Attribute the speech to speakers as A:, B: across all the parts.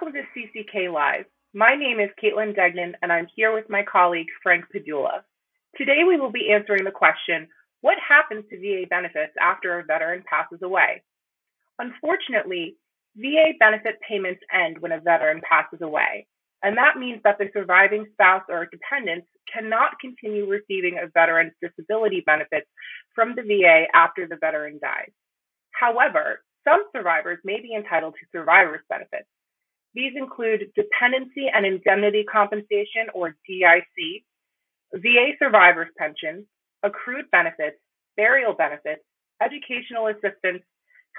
A: CCK Live. My name is Caitlin Degnan, and I'm here with my colleague Frank Padula. Today we will be answering the question What happens to VA benefits after a veteran passes away? Unfortunately, VA benefit payments end when a veteran passes away, and that means that the surviving spouse or dependents cannot continue receiving a veteran's disability benefits from the VA after the veteran dies. However, some survivors may be entitled to survivor's benefits. These include dependency and indemnity compensation, or DIC, VA survivor's pension, accrued benefits, burial benefits, educational assistance,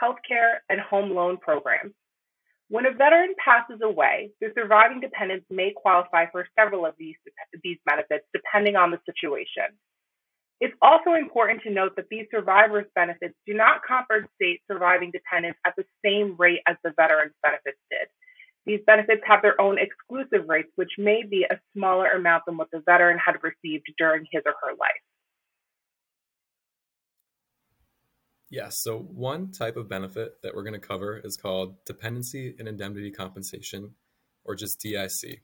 A: healthcare, and home loan programs. When a veteran passes away, the surviving dependents may qualify for several of these, these benefits depending on the situation. It's also important to note that these survivors' benefits do not compensate surviving dependents at the same rate as the veterans' benefits did. These benefits have their own exclusive rates, which may be a smaller amount than what the veteran had received during his or her life.
B: Yes, so one type of benefit that we're going to cover is called Dependency and Indemnity Compensation, or just DIC.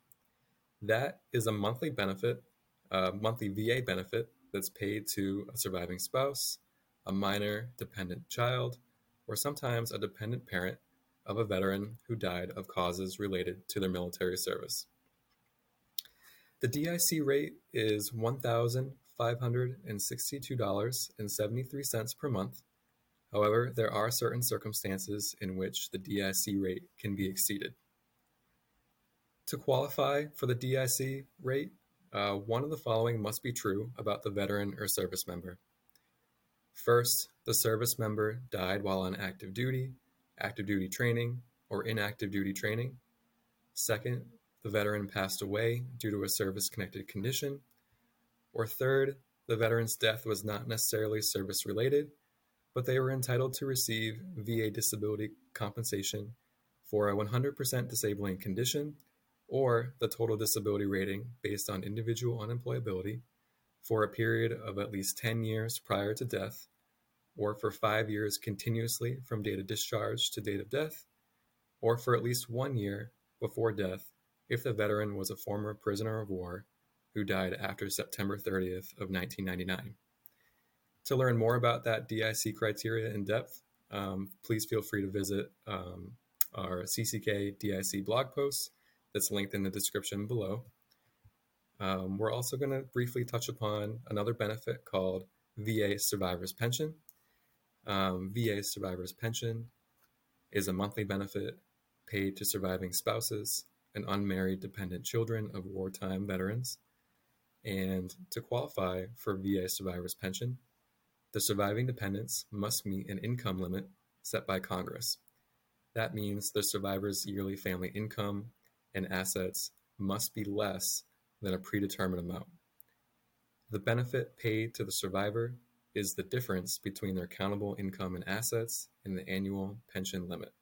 B: That is a monthly benefit, a monthly VA benefit that's paid to a surviving spouse, a minor dependent child, or sometimes a dependent parent of a veteran who died of causes related to their military service. The DIC rate is $1,562.73 per month. However, there are certain circumstances in which the DIC rate can be exceeded. To qualify for the DIC rate, uh, one of the following must be true about the veteran or service member. First, the service member died while on active duty active duty training, or inactive duty training. Second, the veteran passed away due to a service connected condition. Or third, the veteran's death was not necessarily service related, but they were entitled to receive VA disability compensation for a 100% disabling condition or the total disability rating based on individual unemployability for a period of at least 10 years prior to death or for five years continuously from date of discharge to date of death, or for at least one year before death if the veteran was a former prisoner of war who died after September 30th of 1999. To learn more about that DIC criteria in depth, um, please feel free to visit um, our CCK DIC blog post that's linked in the description below. Um, we're also going to briefly touch upon another benefit called VA Survivor's Pension. Um, VA survivor's pension is a monthly benefit paid to surviving spouses and unmarried dependent children of wartime veterans. And to qualify for VA survivor's pension, the surviving dependents must meet an income limit set by Congress. That means the survivor's yearly family income and assets must be less than a predetermined amount. The benefit paid to the survivor is the difference between their countable income and assets and the annual pension limit.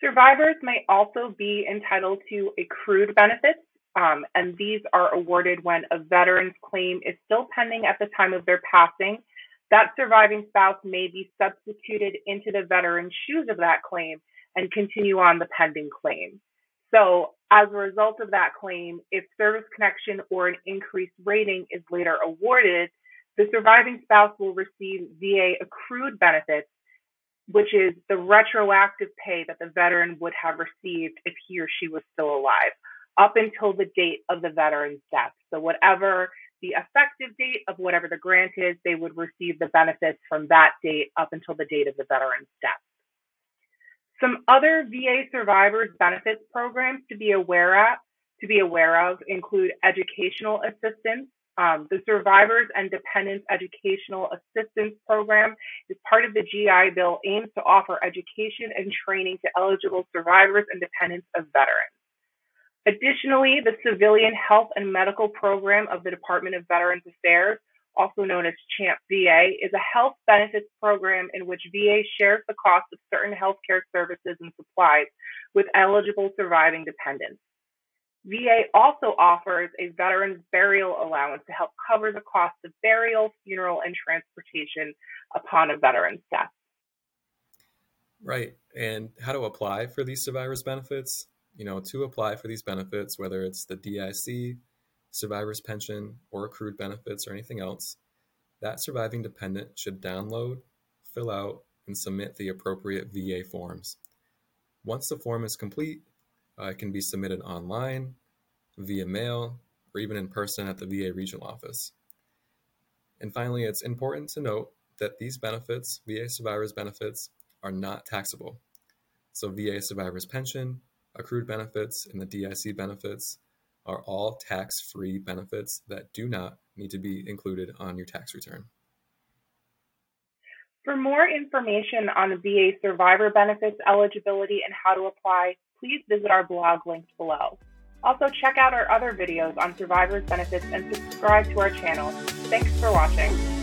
A: Survivors may also be entitled to accrued benefits, um, and these are awarded when a veteran's claim is still pending at the time of their passing. That surviving spouse may be substituted into the veteran's shoes of that claim and continue on the pending claim. So, as a result of that claim, if service connection or an increased rating is later awarded, the surviving spouse will receive VA accrued benefits, which is the retroactive pay that the veteran would have received if he or she was still alive, up until the date of the veteran's death. So, whatever the effective date of whatever the grant is, they would receive the benefits from that date up until the date of the veteran's death. Some other VA survivors benefits programs to be aware of, to be aware of include educational assistance, um, the Survivors and Dependents Educational Assistance Program is part of the GI Bill aims to offer education and training to eligible survivors and dependents of veterans. Additionally, the Civilian Health and Medical Program of the Department of Veterans Affairs, also known as CHAMP VA, is a health benefits program in which VA shares the cost of certain healthcare services and supplies with eligible surviving dependents. VA also offers a veteran's burial allowance to help cover the cost of burial, funeral, and transportation upon a veteran's death.
B: Right. And how to apply for these survivors' benefits? you know, to apply for these benefits, whether it's the DIC, survivor's pension, or accrued benefits or anything else, that surviving dependent should download, fill out, and submit the appropriate VA forms. Once the form is complete, uh, it can be submitted online, via mail, or even in person at the VA regional office. And finally, it's important to note that these benefits, VA survivors benefits, are not taxable. So VA survivors pension, accrued benefits, and the DIC benefits are all tax-free benefits that do not need to be included on your tax return.
A: For more information on VA survivor benefits eligibility and how to apply, please visit our blog linked below. Also, check out our other videos on survivors benefits and subscribe to our channel. Thanks for watching.